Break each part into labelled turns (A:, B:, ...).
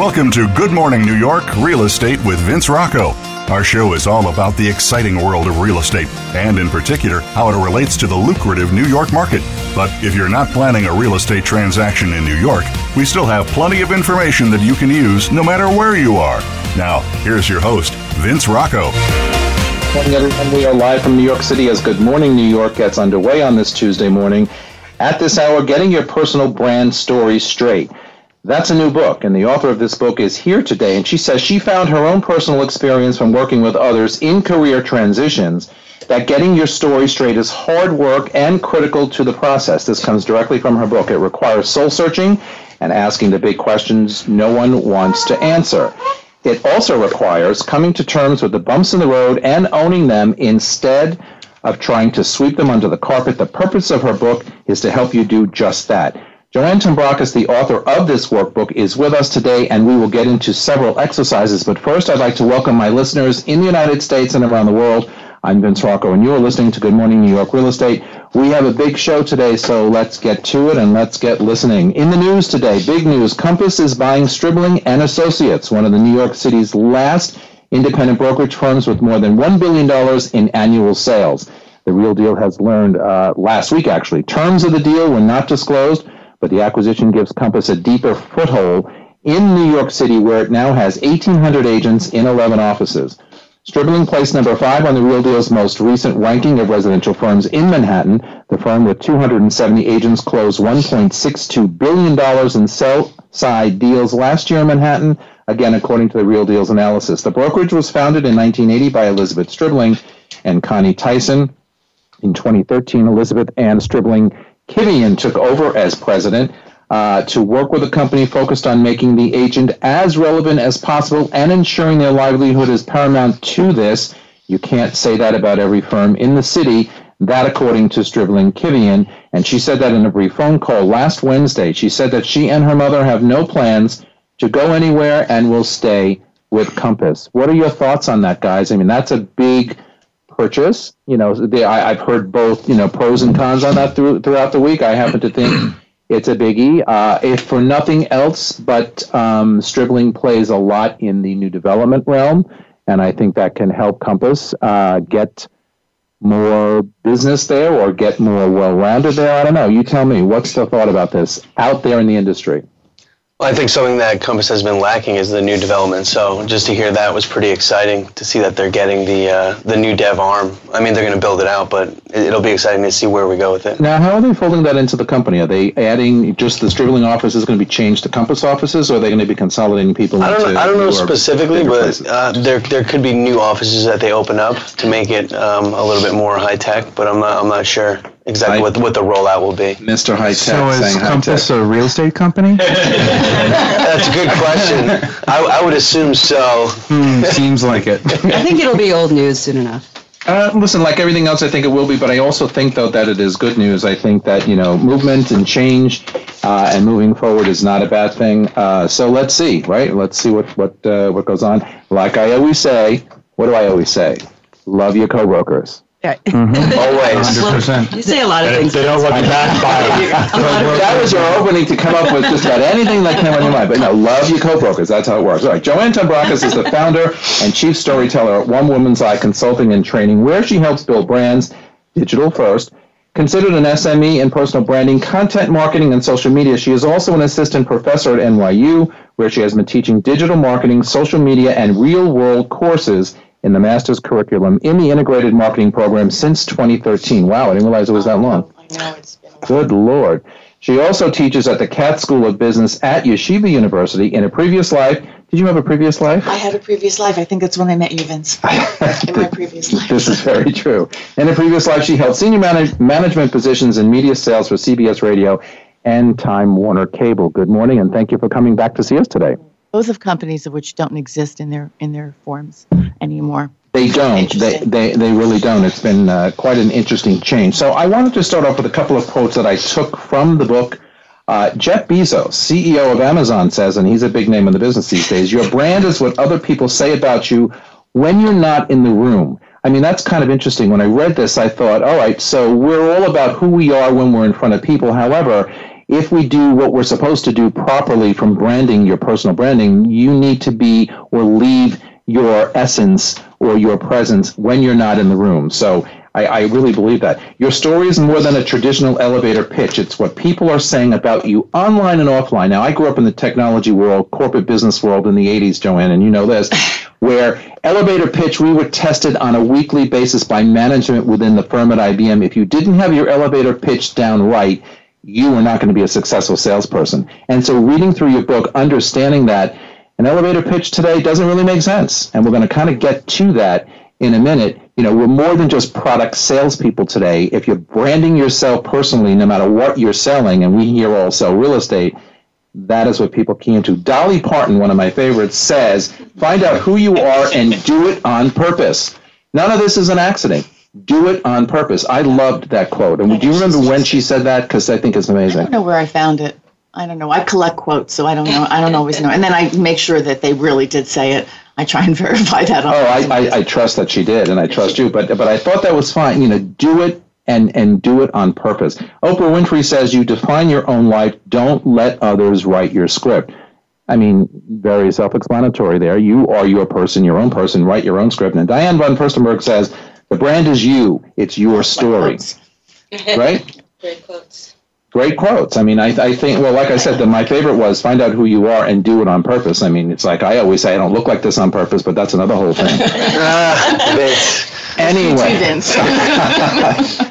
A: Welcome to Good Morning New York Real Estate with Vince Rocco. Our show is all about the exciting world of real estate and, in particular, how it relates to the lucrative New York market. But if you're not planning a real estate transaction in New York, we still have plenty of information that you can use no matter where you are. Now, here's your host, Vince Rocco.
B: morning, everyone. We are live from New York City as Good Morning New York gets underway on this Tuesday morning. At this hour, getting your personal brand story straight. That's a new book, and the author of this book is here today. And she says she found her own personal experience from working with others in career transitions that getting your story straight is hard work and critical to the process. This comes directly from her book. It requires soul searching and asking the big questions no one wants to answer. It also requires coming to terms with the bumps in the road and owning them instead of trying to sweep them under the carpet. The purpose of her book is to help you do just that. Joanne Tombrakos, the author of this workbook, is with us today, and we will get into several exercises. But first, I'd like to welcome my listeners in the United States and around the world. I'm Vince Rocco, and you're listening to Good Morning New York Real Estate. We have a big show today, so let's get to it and let's get listening. In the news today, big news Compass is buying Stribling and Associates, one of the New York City's last independent brokerage firms with more than $1 billion in annual sales. The real deal has learned uh, last week, actually. Terms of the deal were not disclosed but the acquisition gives Compass a deeper foothold in New York City, where it now has 1,800 agents in 11 offices. Stribling placed number five on the Real Deal's most recent ranking of residential firms in Manhattan. The firm, with 270 agents, closed $1.62 billion in sell side deals last year in Manhattan, again, according to the Real Deal's analysis. The brokerage was founded in 1980 by Elizabeth Stribling and Connie Tyson. In 2013, Elizabeth Ann Stribling Kivlan took over as president uh, to work with a company focused on making the agent as relevant as possible and ensuring their livelihood is paramount to this. You can't say that about every firm in the city. That, according to Stribling Kivlan, and she said that in a brief phone call last Wednesday, she said that she and her mother have no plans to go anywhere and will stay with Compass. What are your thoughts on that, guys? I mean, that's a big purchase. You know, they, I, have heard both you know pros and cons on that through, throughout the week. I happen to think it's a biggie. Uh, if for nothing else, but um, Stribling plays a lot in the new development realm, and I think that can help Compass uh, get more business there or get more well-rounded there. I don't know. You tell me. What's the thought about this out there in the industry?
C: Well, I think something that Compass has been lacking is the new development. So just to hear that was pretty exciting to see that they're getting the uh, the new dev arm. I mean, they're going to build it out, but it'll be exciting to see where we go with it.
B: Now, how are they folding that into the company? Are they adding just the Sterling office is going to be changed to Compass offices, or are they going to be consolidating people?
C: I don't know, I don't know specifically, but uh, there there could be new offices that they open up to make it um, a little bit more high tech. But I'm not I'm not sure exactly I, what, what the rollout will be. Mr. High Tech.
B: So
D: is Compass a real estate company?
C: That's a good question. I, I would assume so.
D: Hmm, seems like it.
E: I think it'll be old news soon enough. Uh,
B: listen, like everything else, I think it will be, but I also think, though, that it is good news. I think that, you know, movement and change uh, and moving forward is not a bad thing. Uh, so let's see, right? Let's see what, what, uh, what goes on. Like I always say, what do I always say? Love your co-workers.
E: Mm-hmm. Always. 100%. You say a lot of things. They don't look back That
B: was your opening to come up with just about anything that came on your mind. But no, love your co-brokers. That's how it works. All right. Joanne Tombrakos is the founder and chief storyteller at One Woman's Eye Consulting and Training, where she helps build brands digital first. Considered an SME in personal branding, content marketing, and social media, she is also an assistant professor at NYU, where she has been teaching digital marketing, social media, and real world courses in the master's curriculum in the integrated marketing program since 2013. Wow, I didn't realize it was that
E: long.
B: No, it's been Good Lord. She also teaches at the Katz School of Business at Yeshiva University. In a previous life, did you have a previous life?
E: I had a previous life. I think that's when I met you, Vince. In my previous life.
B: This is very true. In a previous life, she held senior manage- management positions in media sales for CBS Radio and Time Warner Cable. Good morning, and thank you for coming back to see us today
E: both of companies of which don't exist in their in their forms anymore.
B: They don't. They, they, they really don't. It's been uh, quite an interesting change. So I wanted to start off with a couple of quotes that I took from the book. Uh, Jeff Bezos, CEO of Amazon, says, and he's a big name in the business these days, your brand is what other people say about you when you're not in the room. I mean, that's kind of interesting. When I read this, I thought, all right, so we're all about who we are when we're in front of people. However, if we do what we're supposed to do properly from branding your personal branding, you need to be or leave your essence or your presence when you're not in the room. So I, I, really believe that. Your story is more than a traditional elevator pitch. It's what people are saying about you online and offline. Now, I grew up in the technology world, corporate business world in the 80s, Joanne, and you know this, where elevator pitch, we were tested on a weekly basis by management within the firm at IBM. If you didn't have your elevator pitch down right, you are not going to be a successful salesperson. And so, reading through your book, understanding that an elevator pitch today doesn't really make sense, and we're going to kind of get to that in a minute. You know, we're more than just product salespeople today. If you're branding yourself personally, no matter what you're selling, and we here all sell real estate, that is what people key into. Dolly Parton, one of my favorites, says, "Find out who you are and do it on purpose." None of this is an accident do it on purpose. I loved that quote. And do you remember when she said that? Because I think it's amazing.
E: I don't know where I found it. I don't know. I collect quotes, so I don't know. I don't always know. And then I make sure that they really did say it. I try and verify that. oh,
B: I, I, I, trust that she did, and I trust you. But but I thought that was fine. You know, do it and and do it on purpose. Oprah Winfrey says, "You define your own life. Don't let others write your script." I mean, very self-explanatory there. You are your person, your own person. Write your own script. And Diane von Furstenberg says the brand is you. It's your story. right? Great quotes. Great quotes. I mean, I, I think, well, like I said, the, my favorite was find out who you are and do it on purpose. I mean, it's like I always say, I don't look like this on purpose, but that's another whole thing.
C: uh,
B: anyway.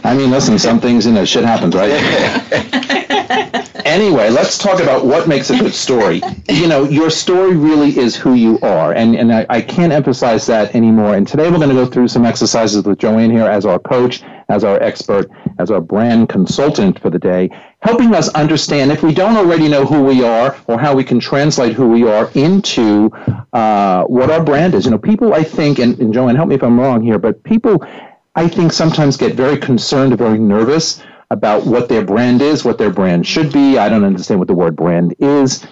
E: I
B: mean, listen, some things, you know, shit happens, right? anyway, let's talk about what makes a good story. you know, your story really is who you are, and and I, I can't emphasize that anymore. And today we're going to go through some exercises with Joanne here as our coach, as our expert, as our brand consultant for the day, helping us understand if we don't already know who we are or how we can translate who we are into uh, what our brand is. You know, people, I think, and, and Joanne, help me if I'm wrong here, but people, I think, sometimes get very concerned, very nervous about what their brand is, what their brand should be. I don't understand what the word brand is.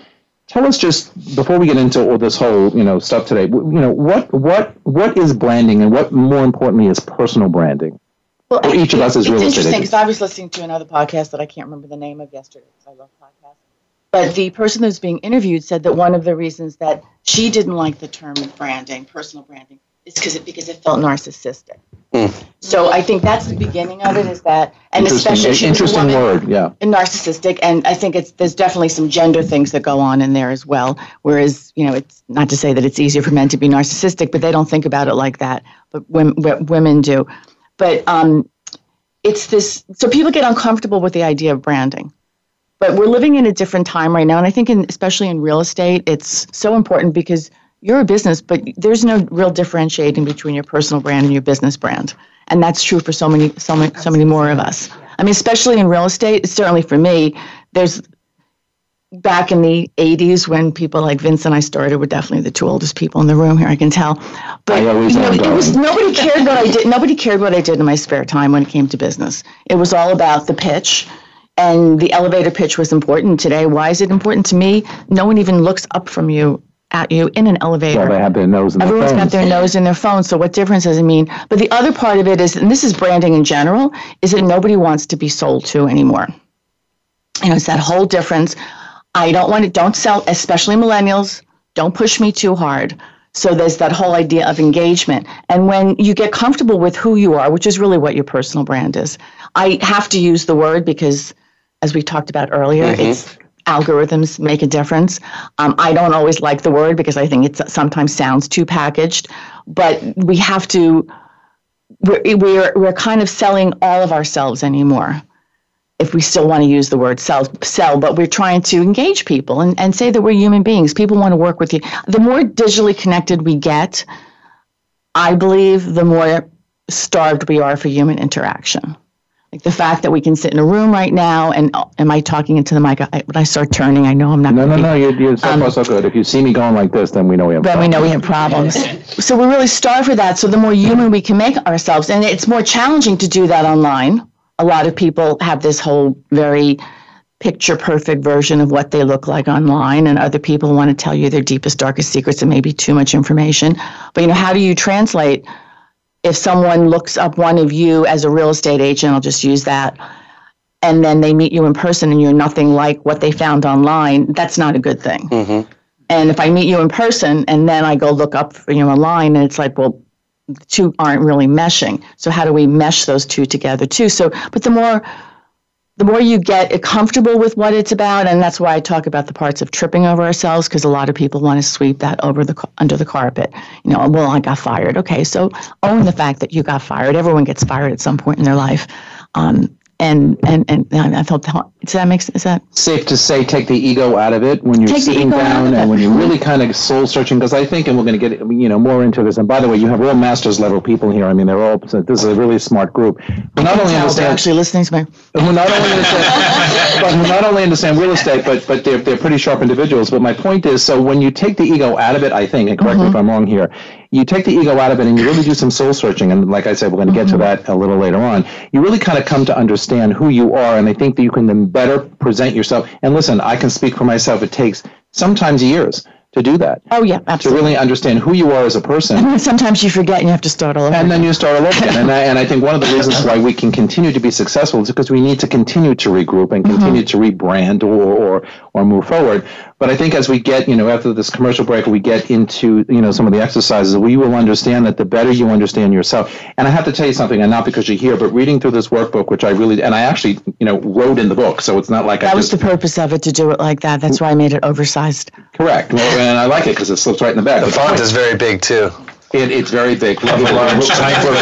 B: Tell us just before we get into all this whole you know stuff today. You know what what what is branding, and what more importantly is personal branding. Well, for each of us is
E: really interesting because I was listening to another podcast that I can't remember the name of yesterday because I love podcasts. But the person was being interviewed said that one of the reasons that she didn't like the term branding, personal branding, is because it because it felt narcissistic. Mm. So I think that's the beginning of it. Is that and
B: interesting,
E: especially
B: interesting word, yeah,
E: and narcissistic, and I think it's there's definitely some gender things that go on in there as well. Whereas you know, it's not to say that it's easier for men to be narcissistic, but they don't think about it like that. But women, women do. But um, it's this. So people get uncomfortable with the idea of branding. But we're living in a different time right now, and I think, in, especially in real estate, it's so important because you're a business, but there's no real differentiating between your personal brand and your business brand. And that's true for so many, so many, so many more of us. I mean, especially in real estate, certainly for me, there's back in the 80s when people like Vince and I started were definitely the two oldest people in the room here, I can tell. But you know, it was, nobody cared what I did. Nobody cared what I did in my spare time when it came to business. It was all about the pitch and the elevator pitch was important today. Why is it important to me? No one even looks up from you at you in an elevator.
B: Well, they have their nose in
E: Everyone's got their nose in their phone, so what difference does it mean? But the other part of it is, and this is branding in general, is that nobody wants to be sold to anymore. You know, it's that whole difference. I don't want to, don't sell, especially millennials, don't push me too hard. So there's that whole idea of engagement. And when you get comfortable with who you are, which is really what your personal brand is, I have to use the word because, as we talked about earlier, mm-hmm. it's algorithms make a difference. Um, I don't always like the word because I think it sometimes sounds too packaged, but we have to. We're, we're we're kind of selling all of ourselves anymore, if we still want to use the word sell. Sell, but we're trying to engage people and, and say that we're human beings. People want to work with you. The more digitally connected we get, I believe, the more starved we are for human interaction like the fact that we can sit in a room right now and oh, am I talking into the mic? I, when I start turning, I know I'm not.
B: No, no,
E: be,
B: no. You're, you're so um, far so good. If you see me going like this, then we know we have. Then
E: problems. we know we have problems. so we really starve for that. So the more human we can make ourselves, and it's more challenging to do that online. A lot of people have this whole very picture perfect version of what they look like online and other people want to tell you their deepest darkest secrets and maybe too much information but you know how do you translate if someone looks up one of you as a real estate agent, I'll just use that, and then they meet you in person and you're nothing like what they found online, that's not a good thing. Mm-hmm. And if I meet you in person and then I go look up you know online and it's like, well, the two aren't really meshing. So how do we mesh those two together too? So, but the more the more you get comfortable with what it's about and that's why i talk about the parts of tripping over ourselves because a lot of people want to sweep that over the under the carpet you know well i got fired okay so own the fact that you got fired everyone gets fired at some point in their life um, and and and I felt does that make sense? Is that
B: safe to say? Take the ego out of it when you're sitting down and when you're really kind of soul searching. Because I think, and we're going to get you know more into this. And by the way, you have real masters level people here. I mean, they're all this is a really smart group.
E: Who not only understand actually listening to me.
B: Who not only understand, but
E: who
B: not only understand real estate, but but they're they're pretty sharp individuals. But my point is, so when you take the ego out of it, I think, and correct mm-hmm. me if I'm wrong here, you take the ego out of it and you really do some soul searching. And like I said, we're going to get mm-hmm. to that a little later on. You really kind of come to understand who you are. And I think that you can then better present yourself. And listen, I can speak for myself. It takes sometimes years to do that.
E: Oh yeah, absolutely.
B: To really understand who you are as a person.
E: And sometimes you forget and you have to start all over.
B: And then you start all over And I, and I think one of the reasons why we can continue to be successful is because we need to continue to regroup and mm-hmm. continue mm-hmm. to rebrand or, or or move forward. But I think as we get, you know, after this commercial break, we get into, you know, some of the exercises, we will understand that the better you understand yourself. And I have to tell you something, and not because you're here, but reading through this workbook, which I really, and I actually, you know, wrote in the book. So it's not like that
E: I was
B: the
E: purpose of it to do it like that. That's why I made it oversized.
B: Correct. Well, and I like it because it slips right in the back.
C: The font is very big too.
B: It, it's very big.
E: Love
B: large type of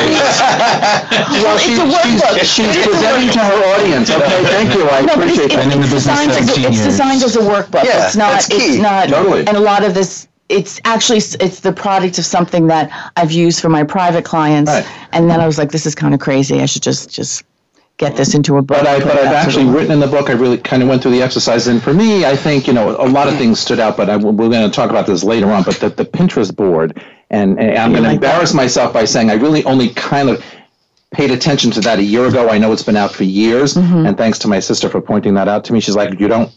B: Well, she, a workbook. she's, she's presenting to her
E: audience.
B: Okay, thank you.
E: I No, it's, appreciate that. it's, it's designed as, it's designed as a workbook.
B: Yeah, it's not, that's
E: it's key. not, Totally. and a lot of this, it's actually, it's the product of something that I've used for my private clients. Right. And then I was like, this is kind of crazy. I should just, just get this into a book. But
B: I, but I've actually written in the book. I really kind of went through the exercise, and for me, I think you know a lot of things stood out. But I, we're going to talk about this later on. But the, the Pinterest board and, and I'm going to embarrass myself by saying I really only kind of paid attention to that a year ago. I know it's been out for years, mm-hmm. and thanks to my sister for pointing that out to me. She's like, "You don't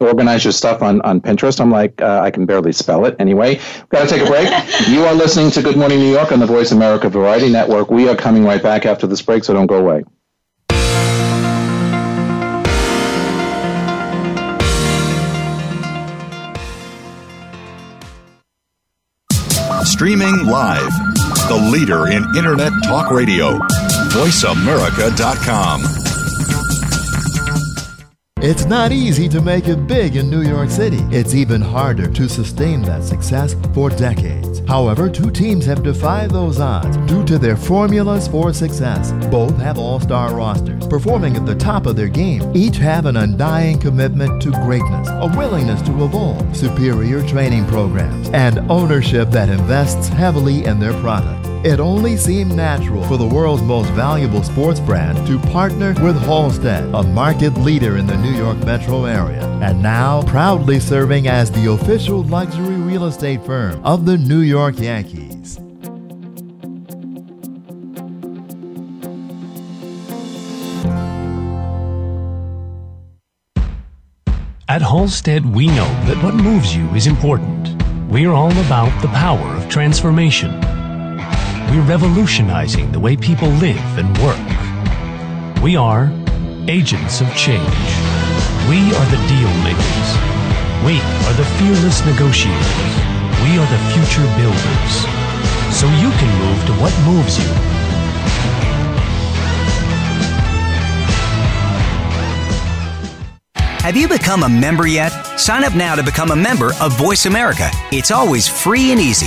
B: organize your stuff on, on Pinterest. I'm like, uh, I can barely spell it. Anyway, got to take a break. you are listening to Good Morning New York on the Voice America Variety Network. We are coming right back after this break, so don't go away.
F: Streaming live. The leader in Internet talk radio. VoiceAmerica.com. It's not easy to make it big in New York City. It's even harder to sustain that success for decades. However, two teams have defied those odds due to their formulas for success. Both have all star rosters, performing at the top of their game. Each have an undying commitment to greatness, a willingness to evolve, superior training programs, and ownership that invests heavily in their product. It only seemed natural for the world's most valuable sports brand to partner with Halstead, a market leader in the New York metro area, and now proudly serving as the official luxury real estate firm of the New York Yankees.
G: At Halstead, we know that what moves you is important. We're all about the power of transformation. We're revolutionizing the way people live and work. We are agents of change. We are the deal makers we are the fearless negotiators. We are the future builders. So you can move to what moves you.
H: Have you become a member yet? Sign up now to become a member of Voice America. It's always free and easy.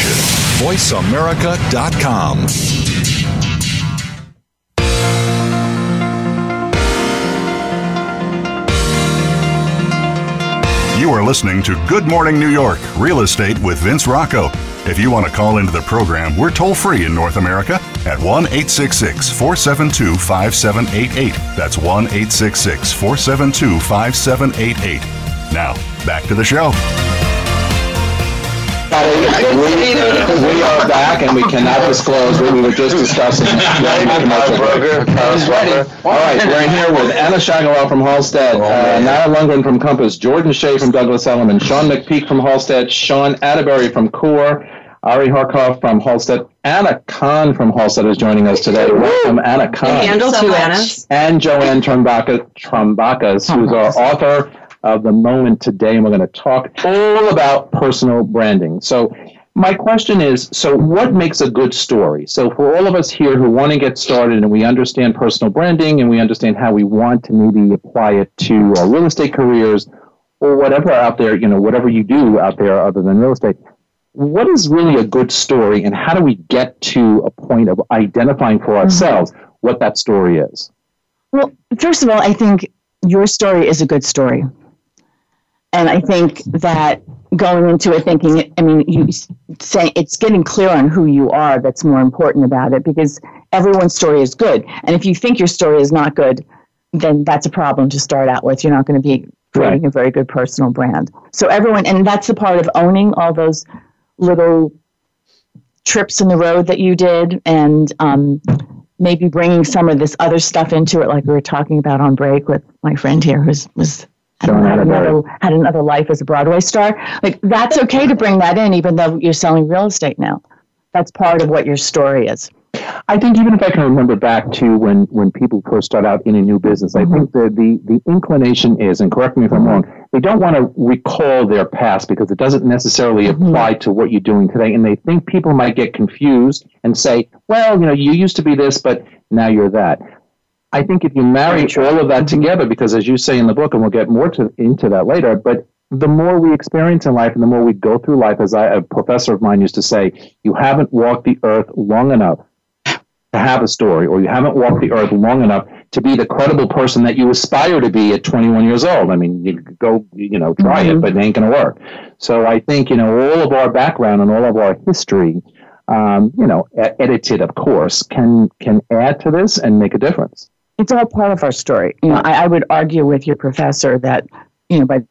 F: VoiceAmerica.com. You are listening to Good Morning New York Real Estate with Vince Rocco. If you want to call into the program, we're toll free in North America at 1 866 472 5788. That's 1 866 472 5788. Now, back to the show.
B: we, we are back and we cannot disclose what we were just discussing. All right, we're in here with Anna Shagalov from Halstead, oh, uh, Nara Lundgren from Compass, Jordan Shea from Douglas Elliman, Sean McPeak from Halstead, Sean Atterbury from Core, Ari Harkov from Halstead. Anna Khan from Halstead is joining us today. Welcome, Anna Khan. Handle so two Annas. And Joanne Trumbakas, who's our author of the moment today, and we're going to talk all about personal branding. So, my question is so, what makes a good story? So, for all of us here who want to get started and we understand personal branding and we understand how we want to maybe apply it to our real estate careers or whatever out there, you know, whatever you do out there other than real estate, what is really a good story and how do we get to a point of identifying for mm-hmm. ourselves mm-hmm. what that story is?
I: Well, first of all, I think your story is a good story and I think that going into it thinking, I mean, you say it's getting clear on who you are that's more important about it because everyone's story is good. And if you think your story is not good, then that's a problem to start out with. You're not going to be creating right. a very good personal brand. So everyone, and that's the part of owning all those little trips in the road that you did and um, maybe bringing some of this other stuff into it, like we were talking about on break with my friend here who's was had another, had another life as a Broadway star. Like that's okay to bring that in, even though you're selling real estate now. That's part of what your story is.
B: I think even if I can remember back to when, when people first start out in a new business, mm-hmm. I think mm-hmm. the, the, the inclination is, and correct me if I'm mm-hmm. wrong, they don't want to recall their past because it doesn't necessarily mm-hmm. apply to what you're doing today. And they think people might get confused and say, well, you know, you used to be this, but now you're that. I think if you marry all of that mm-hmm. together, because as you say in the book, and we'll get more to, into that later, but the more we experience in life and the more we go through life, as I, a professor of mine used to say, you haven't walked the earth long enough to have a story, or you haven't walked the earth long enough to be the credible person that you aspire to be at 21 years old. I mean, you go, you know, try mm-hmm. it, but it ain't going to work. So I think, you know, all of our background and all of our history, um, you know, edited, of course, can can add to this and make a difference
I: it's all part of our story. You know, I, I would argue with your professor that, you know, But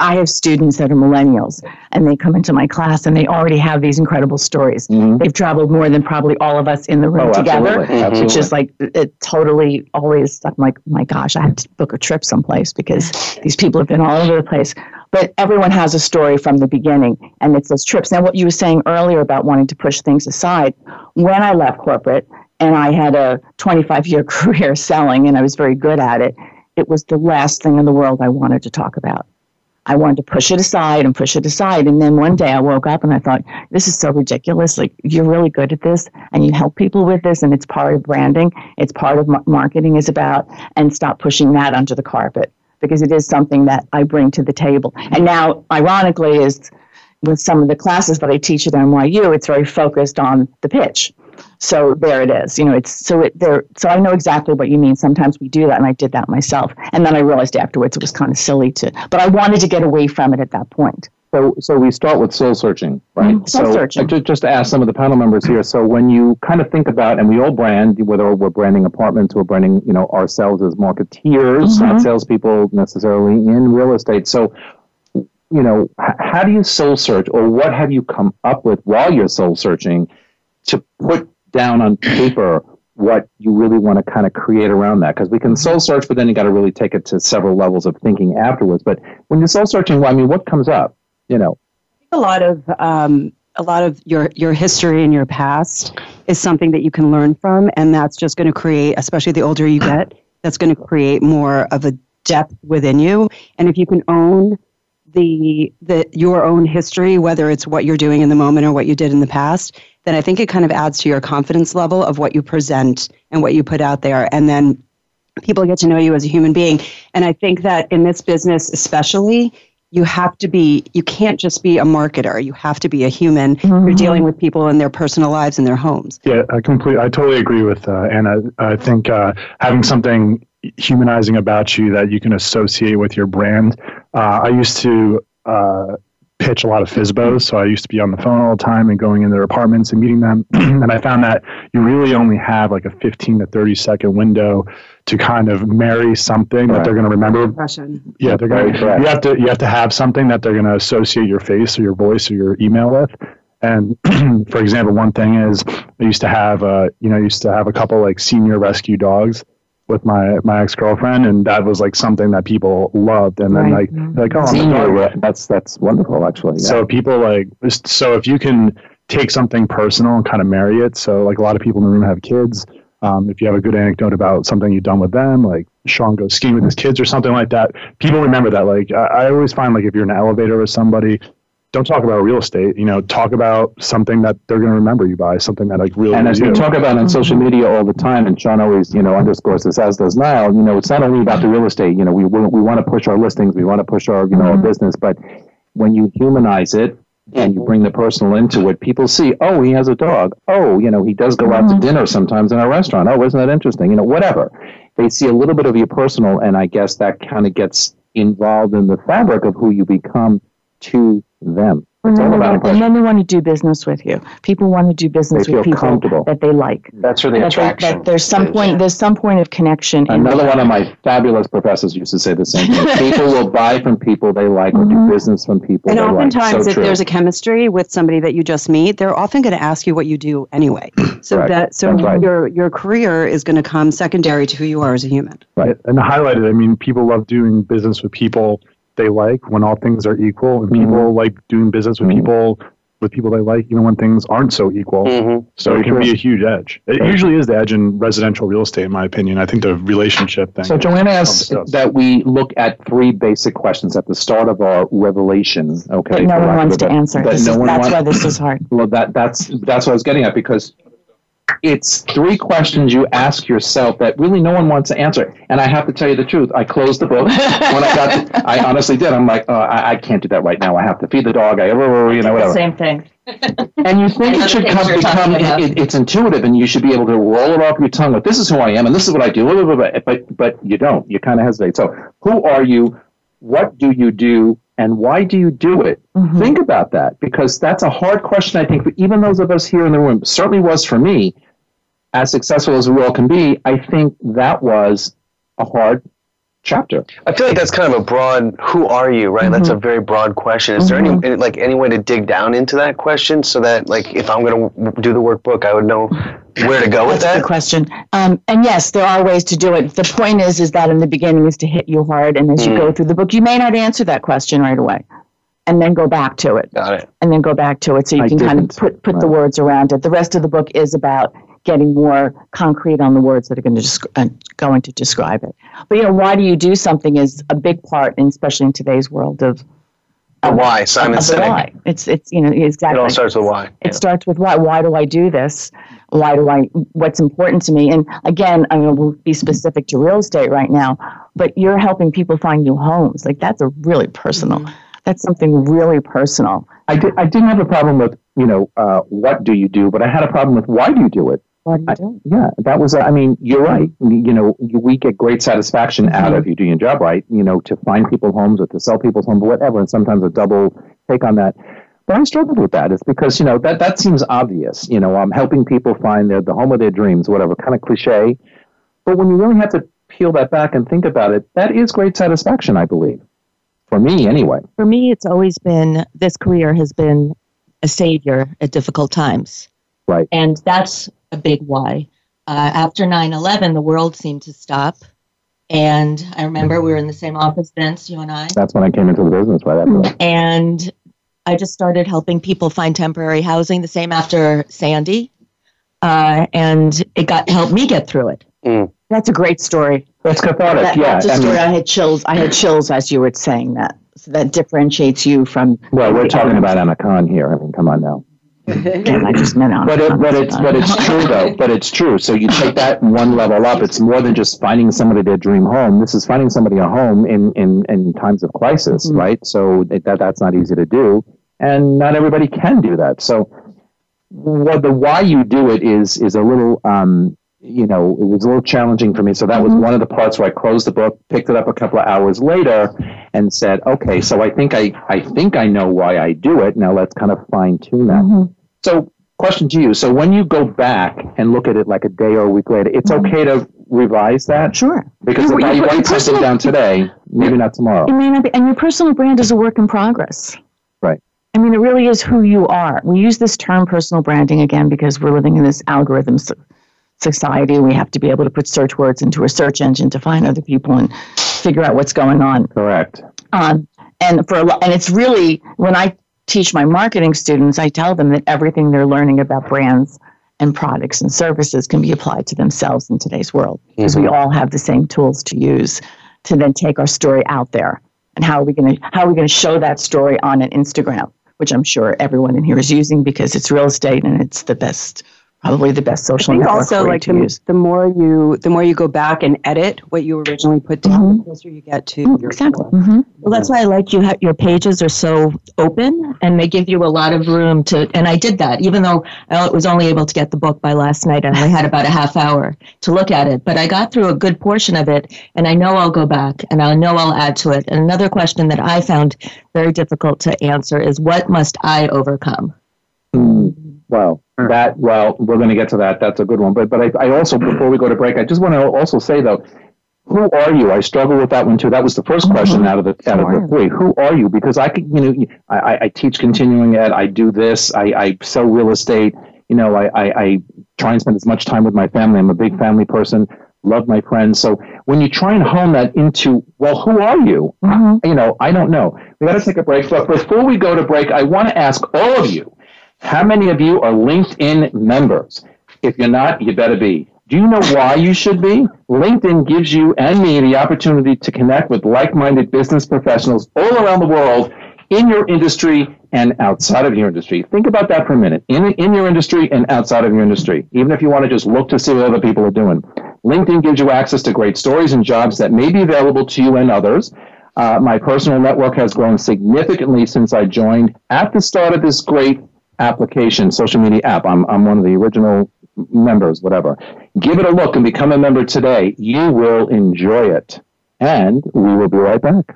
I: I have students that are millennials and they come into my class and they already have these incredible stories. Mm-hmm. They've traveled more than probably all of us in the room
B: oh,
I: together,
B: absolutely.
I: which is like it totally always I'm like, oh my gosh, I have to book a trip someplace because these people have been all over the place. But everyone has a story from the beginning and it's those trips. Now what you were saying earlier about wanting to push things aside, when I left corporate and I had a 25 year career selling and I was very good at it, it was the last thing in the world I wanted to talk about. I wanted to push it aside and push it aside. And then one day I woke up and I thought, this is so ridiculous. Like, you're really good at this and you help people with this, and it's part of branding, it's part of what marketing is about, and stop pushing that under the carpet because it is something that I bring to the table. And now, ironically, is with some of the classes that I teach at NYU, it's very focused on the pitch so there it is. You know, it's so it there. So I know exactly what you mean. Sometimes we do that, and I did that myself. And then I realized afterwards it was kind of silly to, but I wanted to get away from it at that point.
B: So, so we start with soul searching, right? Mm-hmm. Soul
I: so, searching.
B: just, just to ask some of the panel members here. So when you kind of think about, and we all brand, whether we're branding apartments, we're branding, you know, ourselves as marketeers, mm-hmm. not salespeople necessarily in real estate. So you know, how do you soul search or what have you come up with while you're soul searching to put down on paper what you really want to kind of create around that because we can soul search but then you got to really take it to several levels of thinking afterwards but when you're soul searching well, i mean what comes up you know
I: a lot of um, a lot of your your history and your past is something that you can learn from and that's just going to create especially the older you get that's going to create more of a depth within you and if you can own the the your own history whether it's what you're doing in the moment or what you did in the past then I think it kind of adds to your confidence level of what you present and what you put out there. And then people get to know you as a human being. And I think that in this business, especially, you have to be, you can't just be a marketer. You have to be a human. Mm-hmm. You're dealing with people in their personal lives and their homes.
J: Yeah, I completely, I totally agree with uh, Anna. I think uh, having something humanizing about you that you can associate with your brand. Uh, I used to uh, pitch a lot of FISBOs. So I used to be on the phone all the time and going in their apartments and meeting them. and I found that you really only have like a 15 to 30 second window to kind of marry something right. that they're going to remember. Impression. Yeah, they're going. You have to you have to have something that they're going to associate your face or your voice or your email with. And for example, one thing is I used to have a, uh, you know, I used to have a couple like senior rescue dogs with my my ex girlfriend, and that was like something that people loved. And then right. like like oh,
B: that's that's wonderful actually.
J: Yeah. So people like so if you can take something personal and kind of marry it. So like a lot of people in the room have kids. Um, if you have a good anecdote about something you've done with them, like Sean goes skiing with his kids or something like that, people remember that. Like I, I always find like if you're in an elevator with somebody don't talk about real estate. You know, talk about something that they're going to remember you by, something that like really.
B: And as you.
J: we
B: talk about on social media all the time, and Sean always you know underscores this as does Niall. You know, it's not only about the real estate. You know, we we, we want to push our listings, we want to push our you know mm-hmm. our business, but when you humanize it and you bring the personal into it, people see, oh, he has a dog. Oh, you know, he does go out mm-hmm. to dinner sometimes in a restaurant. Oh, isn't that interesting? You know, whatever. They see a little bit of your personal, and I guess that kind of gets involved in the fabric of who you become to them.
I: It's all about And then they want to do business with you. People want to do business they with people that they like.
C: That's where the
I: that
C: attraction. They,
I: that there's some is. point. There's some point of connection.
B: Another one of my fabulous professors used to say the same thing. people will buy from people they like or do mm-hmm. business from people.
I: And oftentimes, like. so if true. there's a chemistry with somebody that you just meet, they're often going to ask you what you do anyway. So right. that so right. your your career is going to come secondary to who you are as a human.
J: Right. And highlighted. I mean, people love doing business with people they like when all things are equal and mm-hmm. people like doing business with mm-hmm. people with people they like even when things aren't so equal mm-hmm. so it can be a huge edge it right. usually is the edge in residential real estate in my opinion i think the relationship thing
B: so joanna asks that we look at three basic questions at the start of our revelation
I: okay that no one wants to answer that, no one that's wants, why this is hard
B: well that, that's that's what i was getting at because it's three questions you ask yourself that really no one wants to answer. And I have to tell you the truth. I closed the book when I got. To, I honestly did. I'm like, oh, I, I, can't do that right now. I have to feed the dog. I, you
I: know, whatever. Same thing.
B: And you think it should come, become it, it's intuitive, and you should be able to roll it off your tongue with this is who I am, and this is what I do. Blah, blah, blah, but but you don't. You kind of hesitate. So who are you? What do you do? and why do you do it? Mm-hmm. Think about that because that's a hard question, I think, for even those of us here in the room. Certainly was for me, as successful as we all can be, I think that was a hard chapter. I
C: feel like that's kind of a broad who are you, right? Mm-hmm. That's a very broad question. Is mm-hmm. there any like any way to dig down into that question so that like if I'm going to do the workbook, I would know where to go with that's
I: that? question. Um, and yes, there are ways to do it. The point is is that in the beginning is to hit you hard and as mm-hmm. you go mm. through the book, you may not answer that question right away. And then go back to it.
C: Got it.
I: And then go back to it so you I can didn't. kind of put, put right. the words around it. The rest of the book is about getting more concrete on the words that are going to, desc- uh, going to describe it. But, you know, why do you do something is a big part, and especially in today's world of
C: the why Simon of, of Why.
I: It's it's you know exactly.
C: It all starts with why. It
I: yeah. starts with why. Why do I do this? Why do I? What's important to me? And again, I mean, we'll be specific to real estate right now, but you're helping people find new homes. Like that's a really personal. Mm-hmm. That's something really personal.
B: I did. I didn't have a problem with you know uh, what do you do, but I had a problem with why do you do it.
I: Why do you
B: Yeah, that was, I mean, you're right. You know, we get great satisfaction out of mm-hmm. you doing your job right, you know, to find people homes or to sell people's homes, whatever, and sometimes a double take on that. But I struggled with that. It's because, you know, that, that seems obvious. You know, I'm um, helping people find their, the home of their dreams, whatever, kind of cliche. But when you really have to peel that back and think about it, that is great satisfaction, I believe. For me, anyway.
I: For me, it's always been this career has been a savior at difficult times.
B: Right.
I: And that's a big why. Uh, after 9 11, the world seemed to stop. And I remember we were in the same office, Vince, you and I.
B: That's when I came into the business, right?
I: And I just started helping people find temporary housing the same after Sandy. Uh, and it got helped me get through it. Mm. That's a great story.
B: That's cathartic.
I: That,
B: yeah, that's a
I: I story. Mean, I had chills. I had chills as you were saying that. So that differentiates you from.
B: Well, we're talking about Anna Khan here. I mean, come on now.
I: I just meant
B: But
I: it,
B: but it's but it's true though. But it's true. So you take that one level up. It's more than just finding somebody their dream home. This is finding somebody a home in in, in times of crisis, mm-hmm. right? So it, that that's not easy to do, and not everybody can do that. So what the why you do it is is a little um, you know, it was a little challenging for me. So that mm-hmm. was one of the parts where I closed the book, picked it up a couple of hours later, and said, "Okay, so I think I, I think I know why I do it. Now let's kind of fine tune that." Mm-hmm. So, question to you: So when you go back and look at it like a day or a week later, it's mm-hmm. okay to revise that.
I: Sure,
B: because you,
I: if
B: you, write something down today, maybe not tomorrow. It
I: may
B: not
I: be, and your personal brand is a work in progress.
B: Right.
I: I mean, it really is who you are. We use this term personal branding again because we're living in this algorithms society. We have to be able to put search words into a search engine to find other people and figure out what's going on.
B: Correct.
I: Um, and for a lot, and it's really when I teach my marketing students, I tell them that everything they're learning about brands and products and services can be applied to themselves in today's world because mm-hmm. we all have the same tools to use to then take our story out there. And how are we going to how are we going to show that story on an Instagram, which I'm sure everyone in here is using because it's real estate and it's the best probably the best social I think network
K: also like the, the, more you the more you go back and edit what you originally put down mm-hmm. the closer you get to mm,
I: example. mm-hmm. well that's why i like you ha- your pages are so open and they give you a lot of room to and i did that even though i was only able to get the book by last night and i had about a half hour to look at it but i got through a good portion of it and i know i'll go back and i know i'll add to it and another question that i found very difficult to answer is what must i overcome
B: mm well, That, well, we're going to get to that. That's a good one. But, but I, I also, before we go to break, I just want to also say, though, who are you? I struggle with that one too. That was the first question mm-hmm. out of the out of the three. Who are you? Because I could, you know, I, I teach continuing ed. I do this. I, I sell real estate. You know, I, I, I try and spend as much time with my family. I'm a big family person. Love my friends. So when you try and hone that into, well, who are you? Mm-hmm. You know, I don't know. We got to take a break, but before we go to break, I want to ask all of you how many of you are LinkedIn members? If you're not, you better be. Do you know why you should be? LinkedIn gives you and me the opportunity to connect with like minded business professionals all around the world in your industry and outside of your industry. Think about that for a minute. In, in your industry and outside of your industry, even if you want to just look to see what other people are doing. LinkedIn gives you access to great stories and jobs that may be available to you and others. Uh, my personal network has grown significantly since I joined at the start of this great application, social media app. I'm, I'm one of the original members, whatever. Give it a look and become a member today. You will enjoy it. And we will be right back.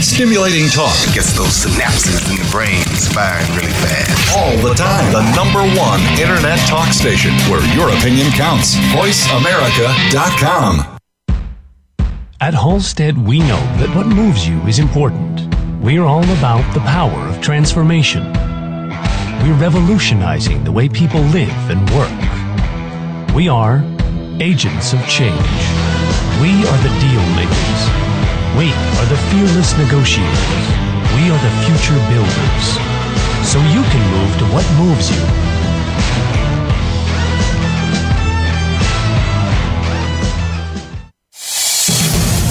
L: Stimulating talk gets those synapses in the brain firing really fast. All the time. The number one internet talk station where your opinion counts. VoiceAmerica.com. At Halstead, we know that what moves you is important. We're all about the power of transformation. We're revolutionizing the way people live and work. We are agents of change. We are the deal makers. We are the fearless negotiators. We are the future builders. So you can move to what moves you.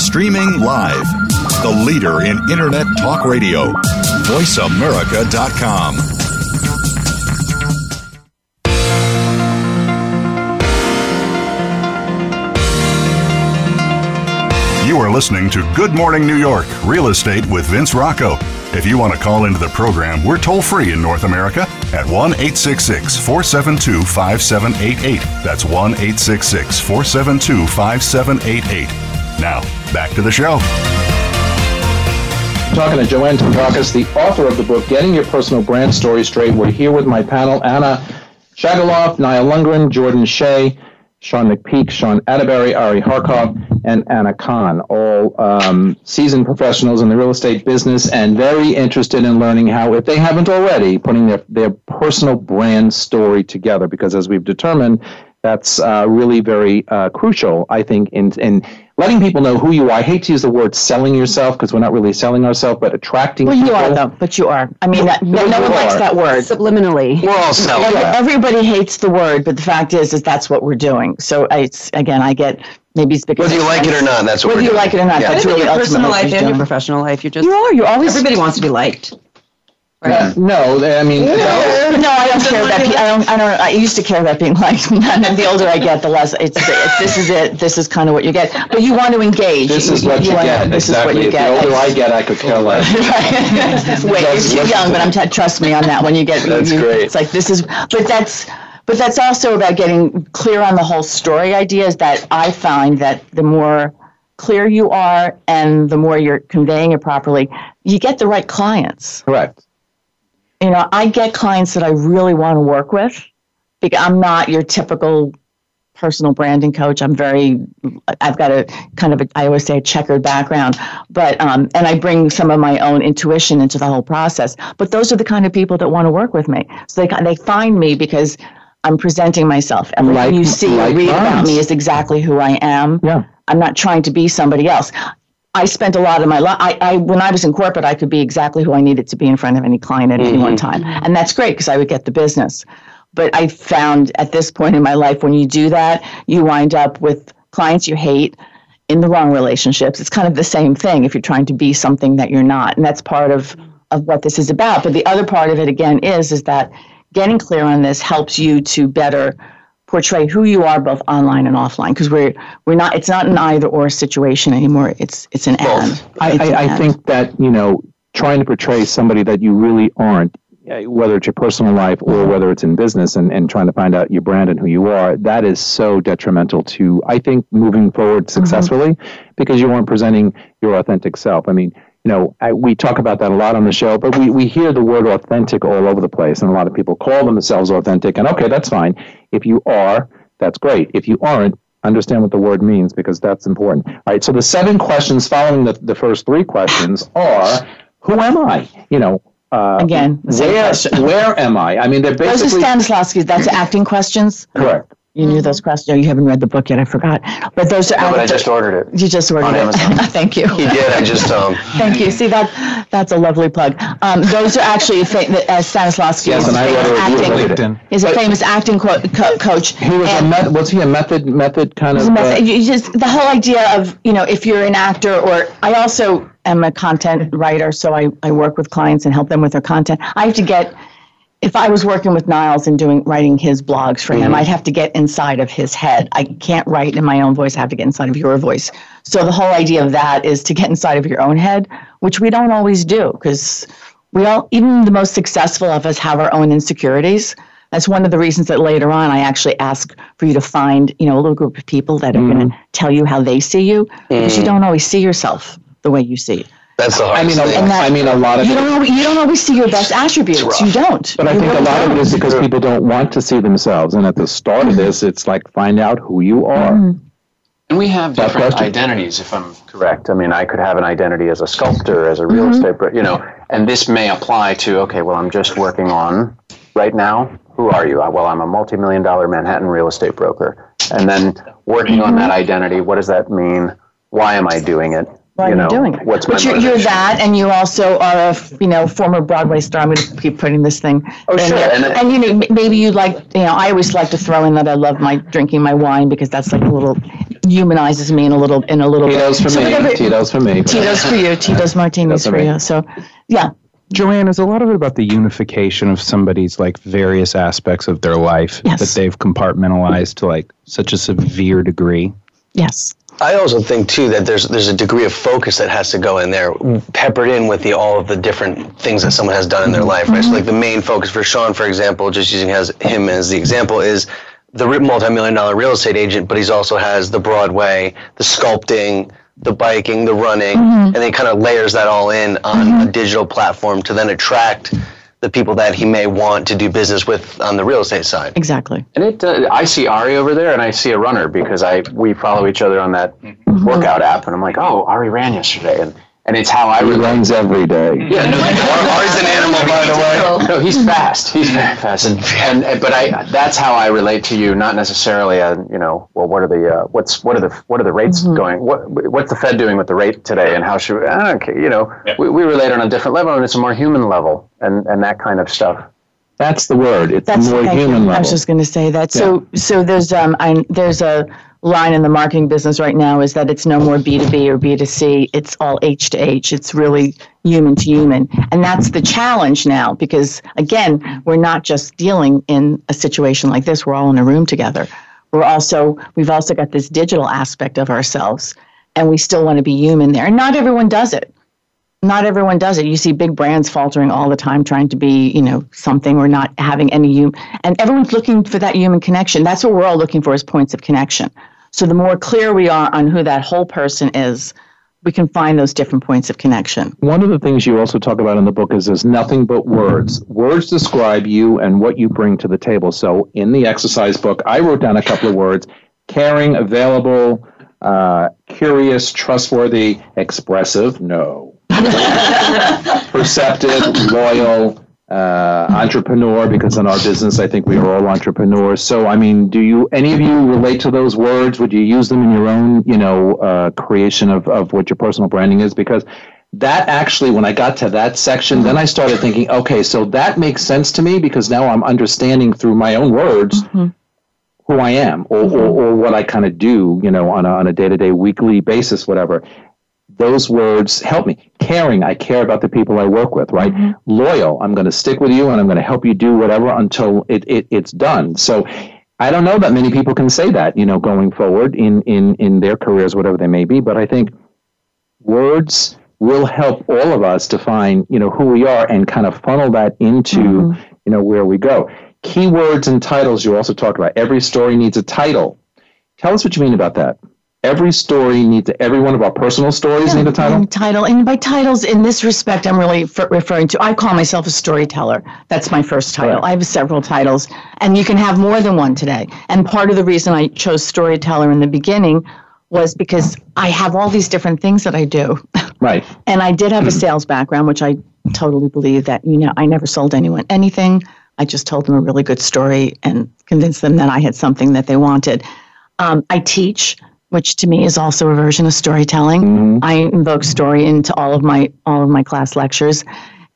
L: Streaming live. The leader in Internet talk radio. VoiceAmerica.com. You are listening to Good Morning New York Real Estate with Vince Rocco. If you want to call into the program, we're toll free in North America at 1 866 472 5788. That's 1 866 472 5788. Now, back to the show. Talking to Joanne Tandakis, the author of
B: the
L: book Getting Your Personal Brand Story Straight. We're here with my panel, Anna Shagaloff, Nia Lundgren, Jordan Shea,
B: Sean McPeak, Sean Atterbury, Ari Harkov, and Anna Khan, all um, seasoned professionals in the real estate business and very interested in learning how, if they haven't already, putting their, their personal brand story together. Because as we've determined, that's uh, really very uh, crucial, I think, in, in letting people know who you are. I hate to use the word selling yourself because we're not really selling ourselves, but attracting. Well, you people. are though, but you are. I mean, that, no, no one likes that word. Subliminally, we're all selling. Yeah. Everybody hates the word, but the fact is, is that's what we're doing. So it's again, I get maybe it's because whether
I: you like it or not, that's what
B: whether you
I: doing. like it or not. Yeah. That's really your personal life and
K: your professional life. You're
B: just you are. you always
I: everybody wants to be liked. Right. No, I mean, no. no, I don't care about. I don't.
C: I don't.
I: I
C: used to care about being
I: like. And the older I
K: get,
I: the
K: less it's. it's this
I: is it. This is kind of what you get.
K: But
I: you
K: want
I: to
B: engage.
I: This is
B: what you, you get. This exactly.
I: is what you get.
B: The older
I: I get, I could care less. right. Wait, you're too young, but I'm. T- trust me on that. When
C: you get,
I: that's you, great. It's
C: like this
I: is. But that's. But that's also about
C: getting clear
I: on
C: the whole story idea. Is
I: that
C: I find
I: that the more clear you are, and the more you're
C: conveying it properly,
I: you get the right clients. Correct you know, I get clients that I really want to work with. I'm not your typical personal branding coach. I'm very, I've got a kind of,
B: a,
I: I
B: always say a checkered
I: background, but, um, and I bring some of my own intuition into the whole process. But those are the kind of people that want to work with me. So they, they find me because I'm presenting myself. and like, you see, like read about me is exactly who I am. Yeah. I'm not trying to be somebody else. I spent a lot of my life. I, I, when I was in corporate, I could be exactly who I needed to be in front of any client at mm-hmm. any one mm-hmm. time, and that's great because I would get the business.
B: But
I: I
B: found
I: at this point in my life, when you do that, you wind up with clients you hate in the wrong relationships. It's kind of the same thing if you're trying to be something that you're not, and that's part of of what this is about. But the other part of it again is is that getting clear on this helps you to better portray who you are both online and offline because we're we're not it's not an either or situation anymore it's it's an both. and I, I, an I think that you know trying to portray somebody that you really aren't uh, whether it's your personal life or whether it's in business and, and
B: trying to
I: find out
B: your
I: brand and who you are,
B: that
I: is so
B: detrimental to, I think, moving forward mm-hmm. successfully mm-hmm. because you aren't presenting your authentic self. I mean, you know, I, we talk about that a lot on the show, but we, we hear the word authentic all over the place, and a lot of people call themselves authentic, and okay, that's fine. If you are, that's great. If you aren't, understand what the word means because that's important. All right, so the seven questions following the, the first three questions are Who am I? You know, uh, again, where, where am I? I mean, they're basically. Those are Stanislavski's, that's acting questions. Correct. You knew
I: those
B: questions. Mm-hmm. No, you haven't read the book yet. I forgot. But those
I: are.
B: No, but I just ordered it.
I: You
B: just ordered on it. Amazon. Thank
I: you. He did. I just.
B: Um, Thank you. See that?
I: That's
B: a
I: lovely plug. Um, those are
B: actually fa-
I: uh, Stanislavski yes, is, famous acting, is
C: a famous acting co-
I: co- coach. He
C: was a met- was he
I: a method method kind
C: of? Method,
I: uh,
C: just
I: the whole idea of you know if you're an actor or I also am
B: a
I: content writer, so I, I work with clients and help them with their content.
B: I have to get if
I: I
B: was working
I: with Niles and doing writing his blogs for him, mm-hmm. I'd have to get inside of his head. I can't write in my own voice. I have to get inside of your voice. So the whole idea of that is to get inside of your own head, which we don't always do because we all, even the most successful of us, have our own insecurities. That's one of the reasons that later on I actually ask for you to find, you know, a little group of people that are mm going to tell you how they see you because mm you don't always see yourself the way you see. That's the hardest I mean, thing. That, I mean, a lot of you it, don't you don't always see your best attributes. You don't. But I think a lot of it
B: is
I: because people don't want to see themselves. And at the start of this, it's like find out who you
C: are. Mm-hmm.
B: And we have different
I: question. identities, if I'm correct.
B: I mean,
I: I could have an identity
B: as a sculptor, as a real mm-hmm. estate, broker, you know,
C: and
B: this may apply to okay, well,
C: I'm
B: just working on right
C: now.
B: Who are
C: you? Well, I'm a multi-million dollar Manhattan real estate broker, and then working on mm-hmm. that identity. What does that mean? Why am I doing it? why you know, you doing it. What's but you're, you're, that, and you also
I: are
C: a
I: you
C: know former Broadway star. I'm going to keep putting this thing. Oh sure.
I: And,
C: and,
I: you
C: know maybe you like
I: you know I
C: always like to throw
I: in that I
C: love my
I: drinking my wine because that's like a little humanizes me in a little in a little. Tito's bit. for so me. Whatever, Tito's for me. Tito's for you.
C: Tito's
I: martinis
C: for,
I: you. So yeah. Joanne, is a lot of it about the unification of somebody's like various aspects
J: of
I: their life yes. that they've
C: compartmentalized to
J: like
I: such a severe degree? Yes. I also
J: think too that there's there's a degree of focus that has to go in there, peppered in with the all
C: of
J: the different things
C: that
J: someone
C: has
J: done
C: in
J: their mm-hmm. life, right? Mm-hmm. So like
C: the
J: main focus for Sean, for example,
I: just using as him
C: as the example is the multi-million dollar real estate agent, but he's also has the Broadway, the sculpting, the biking, the running, mm-hmm. and then kind of layers that all in on mm-hmm. a digital platform to then attract the people that he may want to do business with on the real estate side. Exactly. And it, uh, I see Ari over there, and I see a runner because I we follow each other on that mm-hmm. workout app, and I'm like, oh, Ari ran yesterday, and and it's how I. He relate. runs every day. Yeah, no,
I: he's
C: an animal, by the way. No, he's fast. He's very fast, and, and, and but I that's how I relate to you, not necessarily a uh, you know. Well, what are the uh, what's
B: what are the what are
C: the
B: rates
C: mm-hmm. going? What what's the Fed doing with the rate today, and how should we, ah, okay, you know? Yeah. We, we relate on a different level, and it's a more human level, and and that kind of stuff. That's the word. It's that's more human level. I was just going to say that. Yeah. So so there's um I, there's a line in
B: the
C: marketing business right now is that
B: it's
C: no
B: more
C: B2B or B2C, it's all H to
B: H.
I: It's
B: really human
I: to
B: human.
I: And
B: that's
I: the challenge now because, again, we're not just dealing in a situation like this, we're all in a room together. We're also, we've also got this digital aspect of ourselves, and we still want to be human there. And not everyone does it not everyone does it. You see big brands faltering all the time, trying to be, you know, something or not having any human. And everyone's looking for that human connection. That's what we're all looking for is points of connection. So the more clear we are on who that whole person is, we can find those different points of connection. One of the things you also talk about in the book is there's nothing but words. Words describe
B: you
I: and what you bring to the table. So
B: in the
I: exercise
B: book,
I: I wrote down a couple of
B: words
I: caring, available,
B: uh, curious, trustworthy, expressive, no. perceptive, loyal, uh, entrepreneur. Because in our business, I think we are all entrepreneurs. So, I mean, do you any of you relate to those words? Would you use them in your own, you know, uh, creation of of what your personal branding is? Because that actually, when I got to that section, then I started thinking, okay, so that makes sense to me because now I'm understanding through my own words. Mm-hmm who I am or, or, mm-hmm. or what I kind of do, you know, on a, on a day-to-day, weekly basis, whatever. Those words help me caring i care about the people i work with right mm-hmm. loyal i'm going to stick with you and i'm going to help you do whatever until it, it, it's done so i don't know that many people can say that you know going forward in in in their careers whatever they may be but i think words will help all of us define you know who we are and kind of funnel that into mm-hmm. you know where we go keywords and titles you also talked about every story needs a title tell us what you mean about that every story needs to every one of our personal stories yeah, need a title. And title, and by titles in this respect, I'm really f- referring to. I call myself a storyteller. That's my first
I: title. Right.
B: I have several titles, and you can have more than one today.
I: And
B: part of the reason
I: I chose storyteller in the beginning was because I have all these different things that I do. Right. and I did have a sales background, which I totally believe that you know I never sold anyone anything. I just told them a really good story and convinced them that I had something that they wanted.
B: Um,
I: I teach, which to me is also a version of storytelling. Mm-hmm. I invoke story into all of my all of my class lectures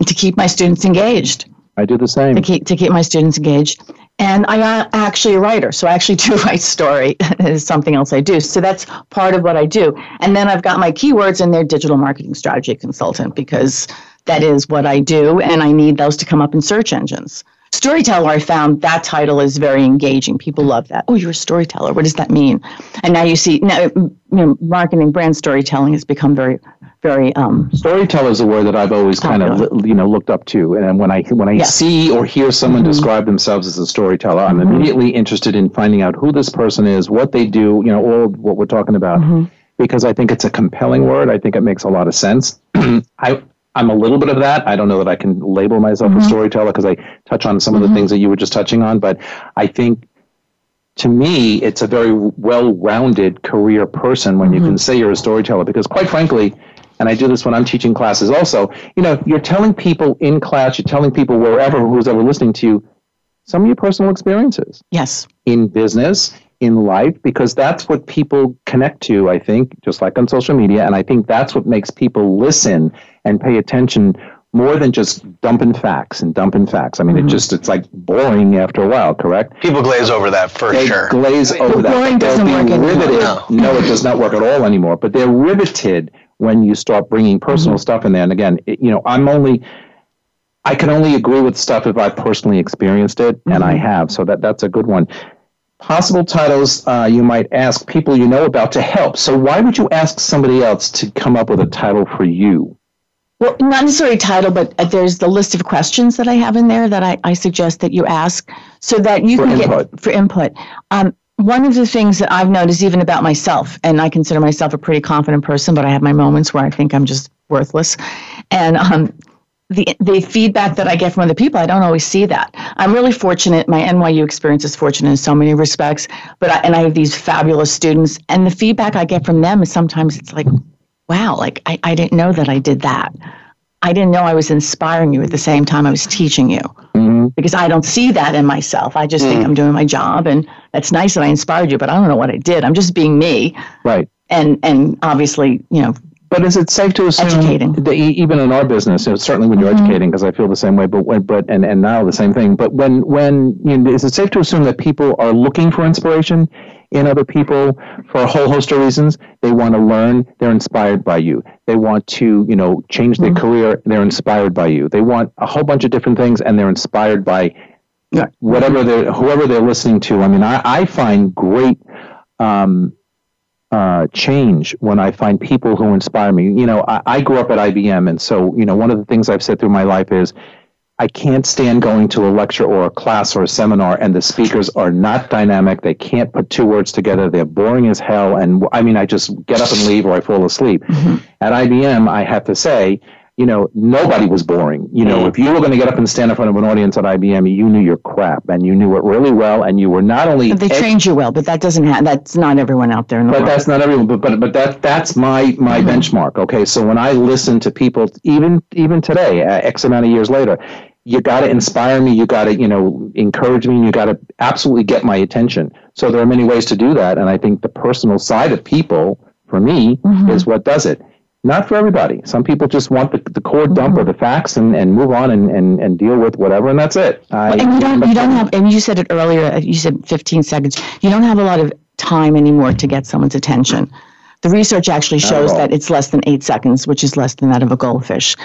I: to keep my students engaged. I do the same. To keep to keep my students engaged. And I'm actually a writer, so
B: I
I: actually
B: do
I: write story is something else I do. So that's part of what I do. And then I've got my keywords and their
B: digital marketing strategy
I: consultant because that is what I do and I need those to come up in search engines storyteller, I found that title is very engaging. People love that. Oh, you're a storyteller. What does that mean? And now you see, now you know, marketing brand storytelling has become very, very. Um, storyteller is a word that I've always kind of you know looked up to, and when I when I yes. see or hear someone mm-hmm. describe themselves as a
B: storyteller,
I: I'm mm-hmm. immediately interested in finding out who this person
B: is,
I: what they do,
B: you know, all what we're talking about. Mm-hmm because I think it's a compelling word. I think it makes a lot of sense. I I'm a little bit of that. I don't know that I can label myself mm-hmm. a storyteller because I touch on some mm-hmm. of the mm-hmm. things that you were just touching on, but I think to me, it's a very well rounded career person when mm-hmm. you can say you're a storyteller because, quite frankly, and I do this when I'm teaching classes also, you know, you're telling people in class, you're telling people wherever, who's ever listening to you, some of your personal experiences. Yes. In business, in life because that's what people connect to, I think, just like on social media. And I think that's what makes people listen and pay attention more than just
I: dumping
B: facts and dumping facts. I mean, mm-hmm. it just it's like boring after a while, correct? People glaze over that for they sure. Glaze I mean, over that. Boring doesn't work riveted. Anymore. No. no, it does not work at all anymore. But they're riveted when you start bringing personal mm-hmm. stuff in there. And again, it, you know, I'm only.
C: I can only
B: agree with stuff if
I: I personally experienced
B: it, mm-hmm. and I mm-hmm. have. So that that's a good one possible titles uh, you might ask people you know about to help. So, why would you ask somebody else to come up with a title for you? Well, not necessarily title, but uh, there's the list of questions that I have in there that I, I suggest that you ask so that you for can input. get for input. Um, one
I: of the
B: things
I: that
B: I've
I: noticed, even about myself, and I consider myself a pretty confident person, but I have my moments where I think I'm just worthless. And um, the,
B: the feedback
I: that I get from other people, I don't always see that. I'm really fortunate. My NYU experience is fortunate in so many respects, but I, and I have these fabulous students, and the feedback I get from them is sometimes it's like, wow, like I, I didn't know that I did that. I didn't know I was inspiring you at the same time I was teaching you mm-hmm. because I don't see that in myself. I just mm-hmm. think mm. I'm doing my job, and that's nice that I inspired you, but I don't know what I did. I'm just being me. Right. And and obviously, you know, but is it
B: safe to assume educating.
I: that even in our business, you know, certainly when you're mm-hmm. educating, because I feel the same way, but when, but and, and now the same thing.
B: But
I: when when you know,
B: is it safe to assume
I: that people are looking for inspiration
B: in other people for a whole host of reasons? They want to learn. They're inspired by you. They want to you know change their mm-hmm. career. They're inspired by you. They want a whole bunch of different things, and they're inspired by yeah. whatever they're whoever they're listening to. I mean, I, I find great. Um, uh, change when I find people who inspire me. You know, I, I, grew up at IBM, and so you know, one of the things I've said through my life is, I can't stand going to a lecture or a class or a seminar, and the speakers are not dynamic. They can't put two words together. They're boring as hell, and I mean, I just get up and leave or I fall asleep. Mm-hmm. At IBM, I have to say you know, nobody was boring. You know, mm. if you were going to get up and stand in front of an audience at IBM, you knew your crap and you knew it really well, and you were not only but they ex- trained you well, but that doesn't happen. that's not everyone out there in the but world. that's not everyone.
I: But
B: but but
I: that
B: that's my my mm-hmm. benchmark. Okay, so when I listen to people, even even today, uh, x amount of years later,
I: you got
B: to
I: inspire me
B: you
I: got to you know encourage me
B: you
I: got to
B: absolutely get my attention so there are many ways to do that and i think the personal side of people for me mm-hmm. is what does it not for everybody. Some people just want the, the core mm-hmm. dump or the facts and, and move on and, and, and deal with whatever, and that's it. I, and you don't, you don't have, and you said it earlier, uh, you said 15 seconds,
I: you don't have
B: a lot of time anymore to get someone's attention. The research actually shows that it's less than eight
I: seconds,
B: which is
I: less than that of a goldfish.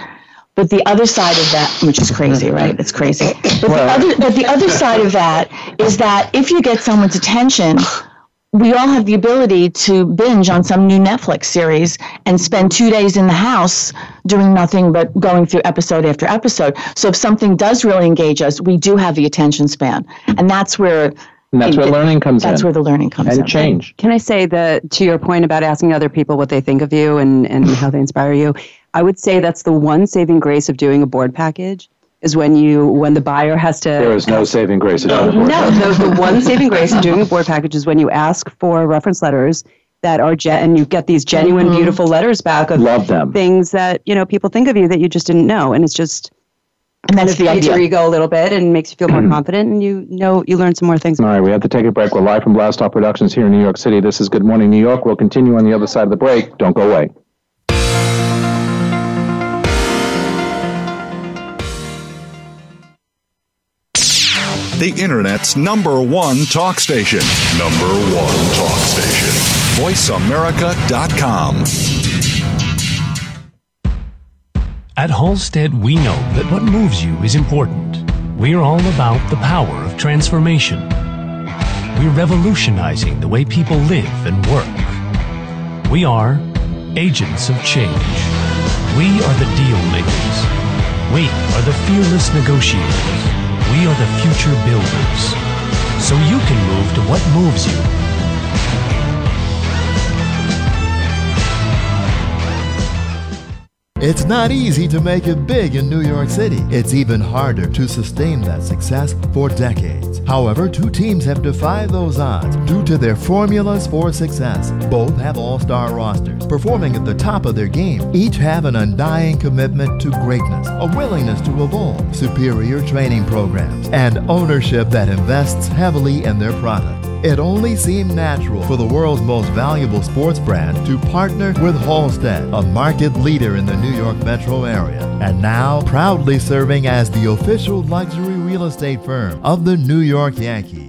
I: But the other side of that, which is crazy, mm-hmm. right? It's crazy. But, well. the, other, but the other side of that is that if you get someone's attention, we all have the ability to binge on some new Netflix series and spend two days in the house doing nothing but going through episode after episode. So if something does really engage us, we do have the attention span, and that's where. And that's it, where learning comes that's in. That's where the learning comes and
B: in. And
I: change. Can I say that to your point about asking other people what they think of you
B: and,
I: and how they inspire you?
K: I
I: would
K: say
I: that's the one saving grace
K: of
I: doing a
B: board package is when
K: you
I: when
K: the
I: buyer
B: has
K: to
B: there is no
K: saving grace no the no the, the one saving grace in doing a board package is when you ask for reference letters that are jet, and you get these genuine mm-hmm. beautiful letters back of Love them. things that you
B: know people think
K: of
B: you that you just didn't know and it's
K: just and that's the idea. your ego a little bit and makes you feel more mm-hmm. confident
I: and
K: you know you learn some more things. All right, we have to take a break. We're live from Blast
B: Off Productions here in New York
K: City. This is Good Morning New York. We'll continue on
I: the
K: other side of the
B: break.
K: Don't go
I: away.
B: the Internet's number one talk station. Number
L: one talk station. VoiceAmerica.com. At Halstead, we know that what moves you is important. We're all about the power of transformation. We're revolutionizing the way people live and work. We are agents of change. We are the deal makers. We are the fearless negotiators. We are the future builders, so you can move to what moves you. It's not easy to make it big in New York City. It's even harder to sustain that success for decades. However, two teams have defied those odds due to their formulas for success. Both have all star rosters, performing at the top of their game. Each have an undying commitment to greatness, a willingness to evolve, superior training programs, and ownership that invests heavily in their product. It only seemed natural for the world's most valuable sports brand to partner with Halstead, a market leader in the New York metro area, and now proudly serving as the official luxury real estate firm of the New York Yankees.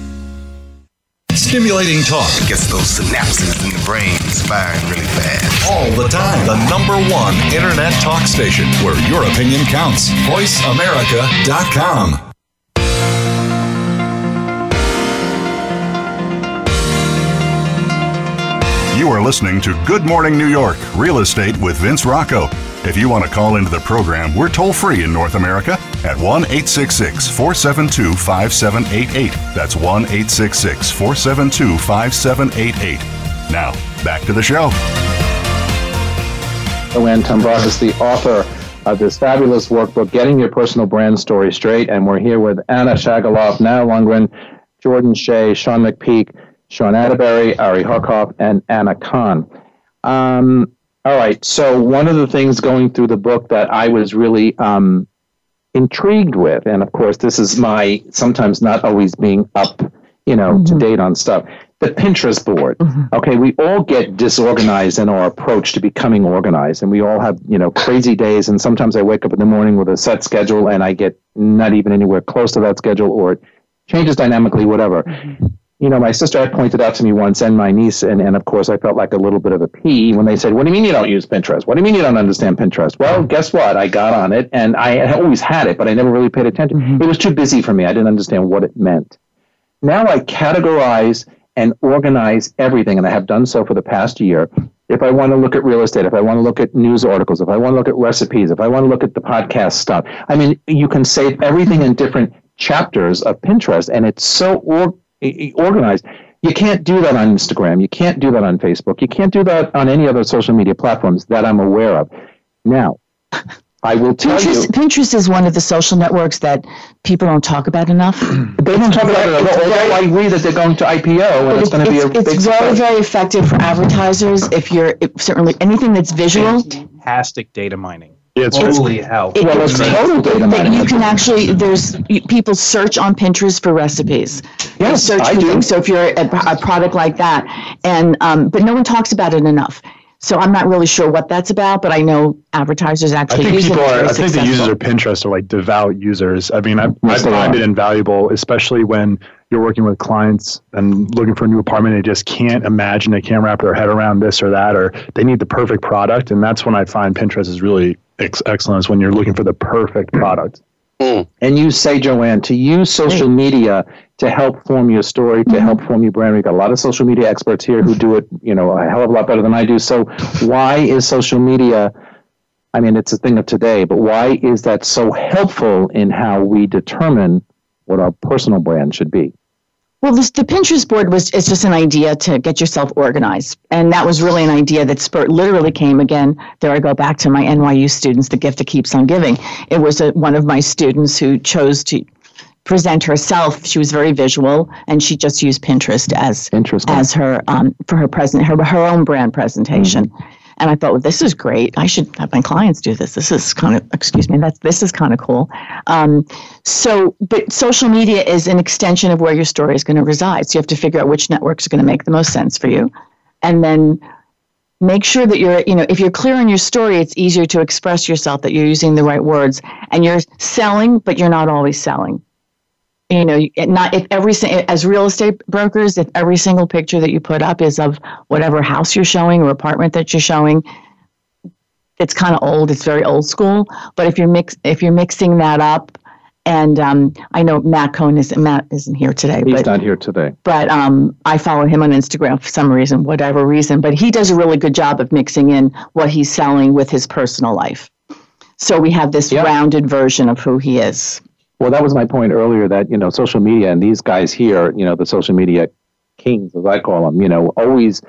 L: Stimulating talk it gets those synapses in the brain firing really fast. All the time. The number one internet talk station where your opinion counts. VoiceAmerica.com. You are listening to Good Morning New York Real Estate with Vince Rocco. If you want to call into the program, we're toll free in North America at 1 866 472 5788. That's 1 866 472 5788. Now, back to the show.
B: Joanne Tombrakos is the author of this fabulous workbook, Getting Your Personal Brand Story Straight. And we're here with Anna Shagaloff, Nana Lundgren, Jordan Shea, Sean McPeak, Sean Atterbury, Ari Harkoff, and Anna Khan. Um, all right. So one of the things going through the book that I was really um, intrigued with, and of course this is my sometimes not always being up, you know, mm-hmm. to date on stuff. The Pinterest board. Mm-hmm. Okay, we all get disorganized in our approach to becoming organized, and we all have you know crazy days. And sometimes I wake up in the morning with a set schedule, and I get not even anywhere close to that schedule, or changes dynamically, whatever. Mm-hmm you know, my sister pointed out to me once, and my niece, and, and of course, I felt like a little bit of a pea when they said, What do you mean you don't use Pinterest? What do you mean you don't understand Pinterest? Well, mm-hmm. guess what? I got on it, and I always had it, but I never really paid attention. Mm-hmm. It was too busy for me. I didn't understand what it meant. Now I categorize and organize everything, and I have done so for the past year. If I want to look at real estate, if I want to look at news articles, if I want to look at recipes, if I want to look at the podcast stuff, I mean, you can save everything in different chapters of Pinterest, and it's so organized organized. You can't do that on Instagram. You can't do that on Facebook. You can't do that on any other social media platforms that I'm aware of. Now, I will
I: tell
B: Pinterest,
I: you. Pinterest is one of the social networks that people don't talk about enough.
B: they don't talk about it enough. I agree that they're going to IPO and it's, it's going to be a it's
I: big. It's very, very effective for advertisers if you're certainly anything that's visual.
M: Fantastic data mining.
B: Yeah, it's
M: holy hell. It, well, it's total
I: data mining. You can actually there's people search on Pinterest for recipes.
B: Yes, search I do.
I: So if you're a, a product like that, and um, but no one talks about it enough. So I'm not really sure what that's about, but I know advertisers actually. I
N: think use people are. I think successful. the users of Pinterest are like devout users. I mean, I, I find it invaluable, especially when you're working with clients and looking for a new apartment. They just can't imagine. They can't wrap their head around this or that, or they need the perfect product, and that's when I find Pinterest is really ex- excellence when you're looking for the perfect product.
B: Mm. And you say, Joanne, to use social media to help form your story, to mm-hmm. help form your brand. We've got a lot of social media experts here who do it, you know, a hell of a lot better than I do. So why is social media? I mean, it's a thing of today, but why is that so helpful in how we determine what our personal brand should be?
I: Well, this, the Pinterest board was it's just an idea to get yourself organized, and that was really an idea that spurt literally came again. There I go back to my NYU students, the gift that keeps on giving. It was a, one of my students who chose to present herself. She was very visual, and she just used Pinterest as as her um, for her present her her own brand presentation. Mm-hmm. And I thought, well, this is great. I should have my clients do this. This is kind of, excuse me, that's, this is kind of cool. Um, so, but social media is an extension of where your story is going to reside. So you have to figure out which networks are going to make the most sense for you. And then make sure that you're, you know, if you're clear on your story, it's easier to express yourself that you're using the right words and you're selling, but you're not always selling you know not if every as real estate brokers if every single picture that you put up is of whatever house you're showing or apartment that you're showing it's kind of old it's very old school but if you're mix if you're mixing that up and um, I know Matt Cohen is Matt isn't here today.
B: He's
I: but,
B: not here today.
I: But um, I follow him on Instagram for some reason, whatever reason. But he does a really good job of mixing in what he's selling with his personal life. So we have this yep. rounded version of who he is.
B: Well, that was my point earlier that, you know, social media and these guys here, you know, the social media kings, as I call them, you know, always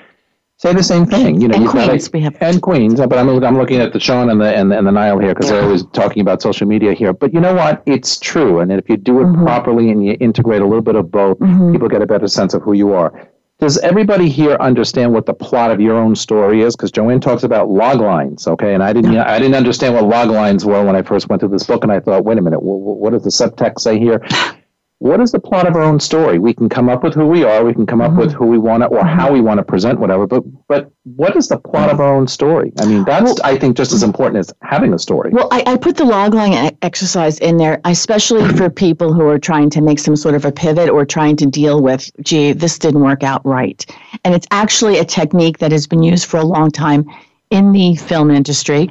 B: say the same thing. You know,
I: and queens.
B: Gotta, we have and queens. But I'm, I'm looking at the Sean and the and, the, and the Nile here because yeah. they're always talking about social media here. But you know what? It's true. And if you do it mm-hmm. properly and you integrate a little bit of both, mm-hmm. people get a better sense of who you are does everybody here understand what the plot of your own story is? Because Joanne talks about log lines, okay, and I didn't, I didn't understand what log lines were when I first went through this book, and I thought, wait a minute, what, what does the subtext say here? what is the plot of our own story? We can come up with who we are, we can come up mm-hmm. with who we want to, or how we mm-hmm. want to present whatever, but but what is the plot of our own story? I mean, that's well, I think just as important as having a story.
I: Well, I, I put the logline exercise in there, especially for people who are trying to make some sort of a pivot or trying to deal with, gee, this didn't work out right. And it's actually a technique that has been used for a long time in the film industry,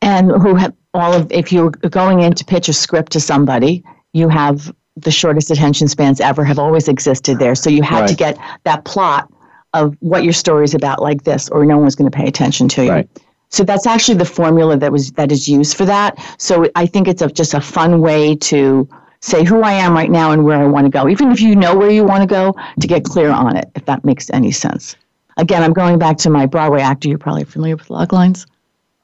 I: and who have all of if you're going in to pitch a script to somebody, you have the shortest attention spans ever have always existed there. So you had right. to get that plot of what your story is about like this, or no one's going to pay attention to you.
B: Right.
I: So that's actually the formula that was that is used for that. So I think it's a, just a fun way to say who I am right now and where I want to go, even if you know where you want to go, to get clear on it, if that makes any sense. Again, I'm going back to my Broadway actor. You're probably familiar with log lines.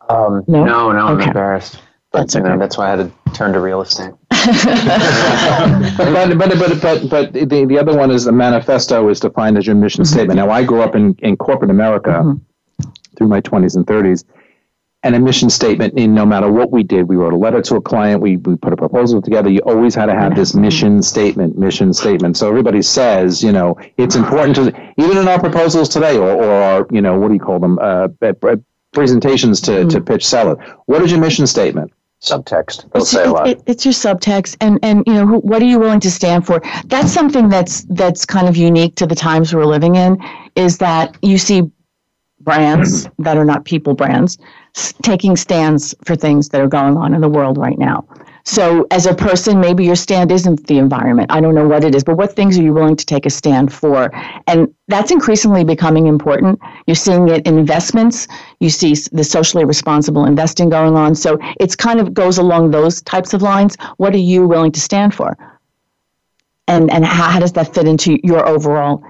C: Um, no, no, no I'm embarrassed. That's you okay. know, that's why I had to turn to real estate. but, but, but,
B: but, but the, the other one is the manifesto is defined as your mission mm-hmm. statement. Now, I grew up in, in corporate America mm-hmm. through my 20s and 30s, and a mission statement, In no matter what we did, we wrote a letter to a client, we, we put a proposal together. You always had to have this mm-hmm. mission statement, mission statement. So everybody says, you know, it's important to, even in our proposals today, or, or our, you know, what do you call them, uh, presentations to, mm. to hmm. pitch it. What is your mission statement?
C: Subtext. it's, say a lot. It,
I: it's your subtext, and and you know who, what are you willing to stand for? That's something that's that's kind of unique to the times we're living in. Is that you see brands that are not people brands taking stands for things that are going on in the world right now. So, as a person, maybe your stand isn't the environment. I don't know what it is, but what things are you willing to take a stand for? And that's increasingly becoming important. You're seeing it in investments. You see the socially responsible investing going on. So, it's kind of goes along those types of lines. What are you willing to stand for? And and how, how does that fit into your overall?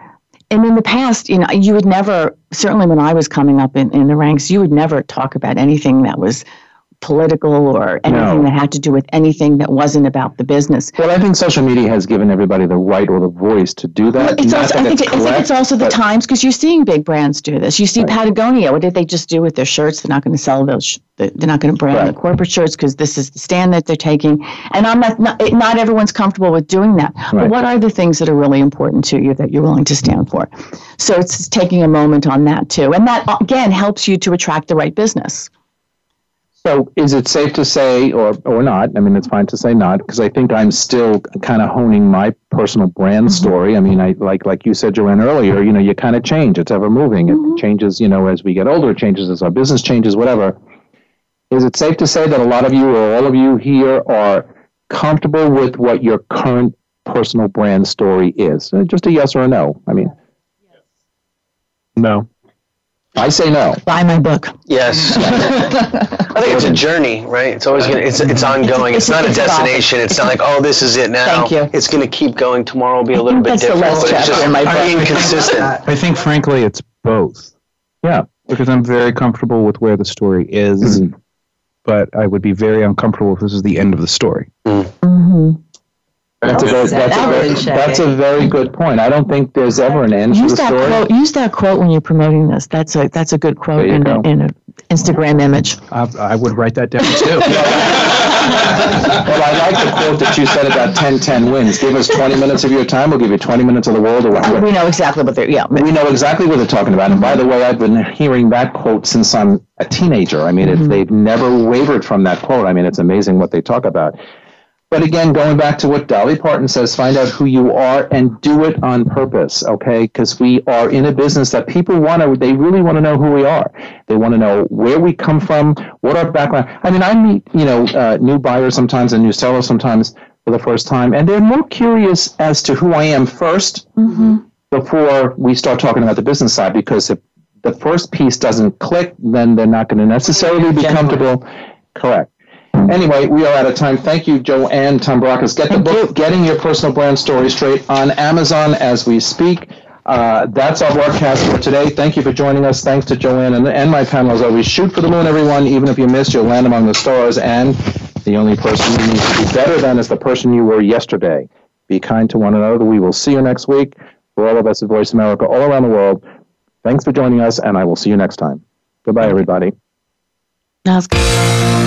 I: And in the past, you know, you would never, certainly when I was coming up in, in the ranks, you would never talk about anything that was political or anything no. that had to do with anything that wasn't about the business.
B: Well, I think social media has given everybody the right or the voice to do that. Well,
I: it's also, that I, think it's, correct, I think it's also the times because you're seeing big brands do this. You see right. Patagonia. What did they just do with their shirts? They're not going to sell those. They're not going to brand right. the corporate shirts because this is the stand that they're taking. And I'm not, not, not everyone's comfortable with doing that. Right. But what are the things that are really important to you that you're willing to stand for? So it's taking a moment on that too, and that again helps you to attract the right business.
B: So, is it safe to say, or or not? I mean, it's fine to say not, because I think I'm still kind of honing my personal brand mm-hmm. story. I mean, I like like you said, Joanne earlier. You know, you kind of change; it's ever moving. It mm-hmm. changes, you know, as we get older. It changes as our business changes, whatever. Is it safe to say that a lot of you, or all of you here, are comfortable with what your current personal brand story is? Just a yes or a no. I mean, yes.
N: no.
B: I say no.
I: Buy my book.
C: Yes. I think it's a journey, right? It's always gonna, it's it's ongoing. It's, it's, it's not a destination. It's not like oh, this is it now.
I: Thank you.
C: It's going to keep going. Tomorrow will be a little bit different. That's the last chapter in my book. Consistent.
N: I think, frankly, it's both. Yeah, because I'm very comfortable with where the story is, mm-hmm. but I would be very uncomfortable if this is the end of the story.
I: Mm. Mm-hmm.
B: That's a, very, that's, a very, that's a very good point. I don't think there's ever an end use to the that story. Quote,
I: use that quote when you're promoting this. That's a that's a good quote in, go. a, in an Instagram image. I,
N: I would write that down too.
B: well, I like the quote that you said about 10-10 wins. Give us 20 minutes of your time. We'll give you 20 minutes of the world.
I: Around. We know exactly what they're yeah. We
B: know exactly what they're talking about. And by the way, I've been hearing that quote since I'm a teenager. I mean, mm-hmm. they've never wavered from that quote. I mean, it's amazing what they talk about. But again, going back to what Dolly Parton says, find out who you are and do it on purpose, okay? Because we are in a business that people want to, they really want to know who we are. They want to know where we come from, what our background. I mean, I meet, you know, uh, new buyers sometimes and new sellers sometimes for the first time, and they're more curious as to who I am 1st mm-hmm. before we start talking about the business side because if the first piece doesn't click, then they're not going to necessarily be comfortable.
I: Correct. Anyway, we are out of time. Thank you, Joanne Tombrakos. Get the book, Getting Your Personal Brand Story Straight, on Amazon as we speak. Uh, that's our broadcast for today. Thank you for joining us. Thanks to Joanne and, and my panel as always. Shoot for the moon, everyone. Even if you miss, you'll land among the stars. And the only person you need to be better than is the person you were yesterday. Be kind to one another. We will see you next week. For all of us at Voice America, all around the world, thanks for joining us, and I will see you next time. Goodbye, everybody. That's good.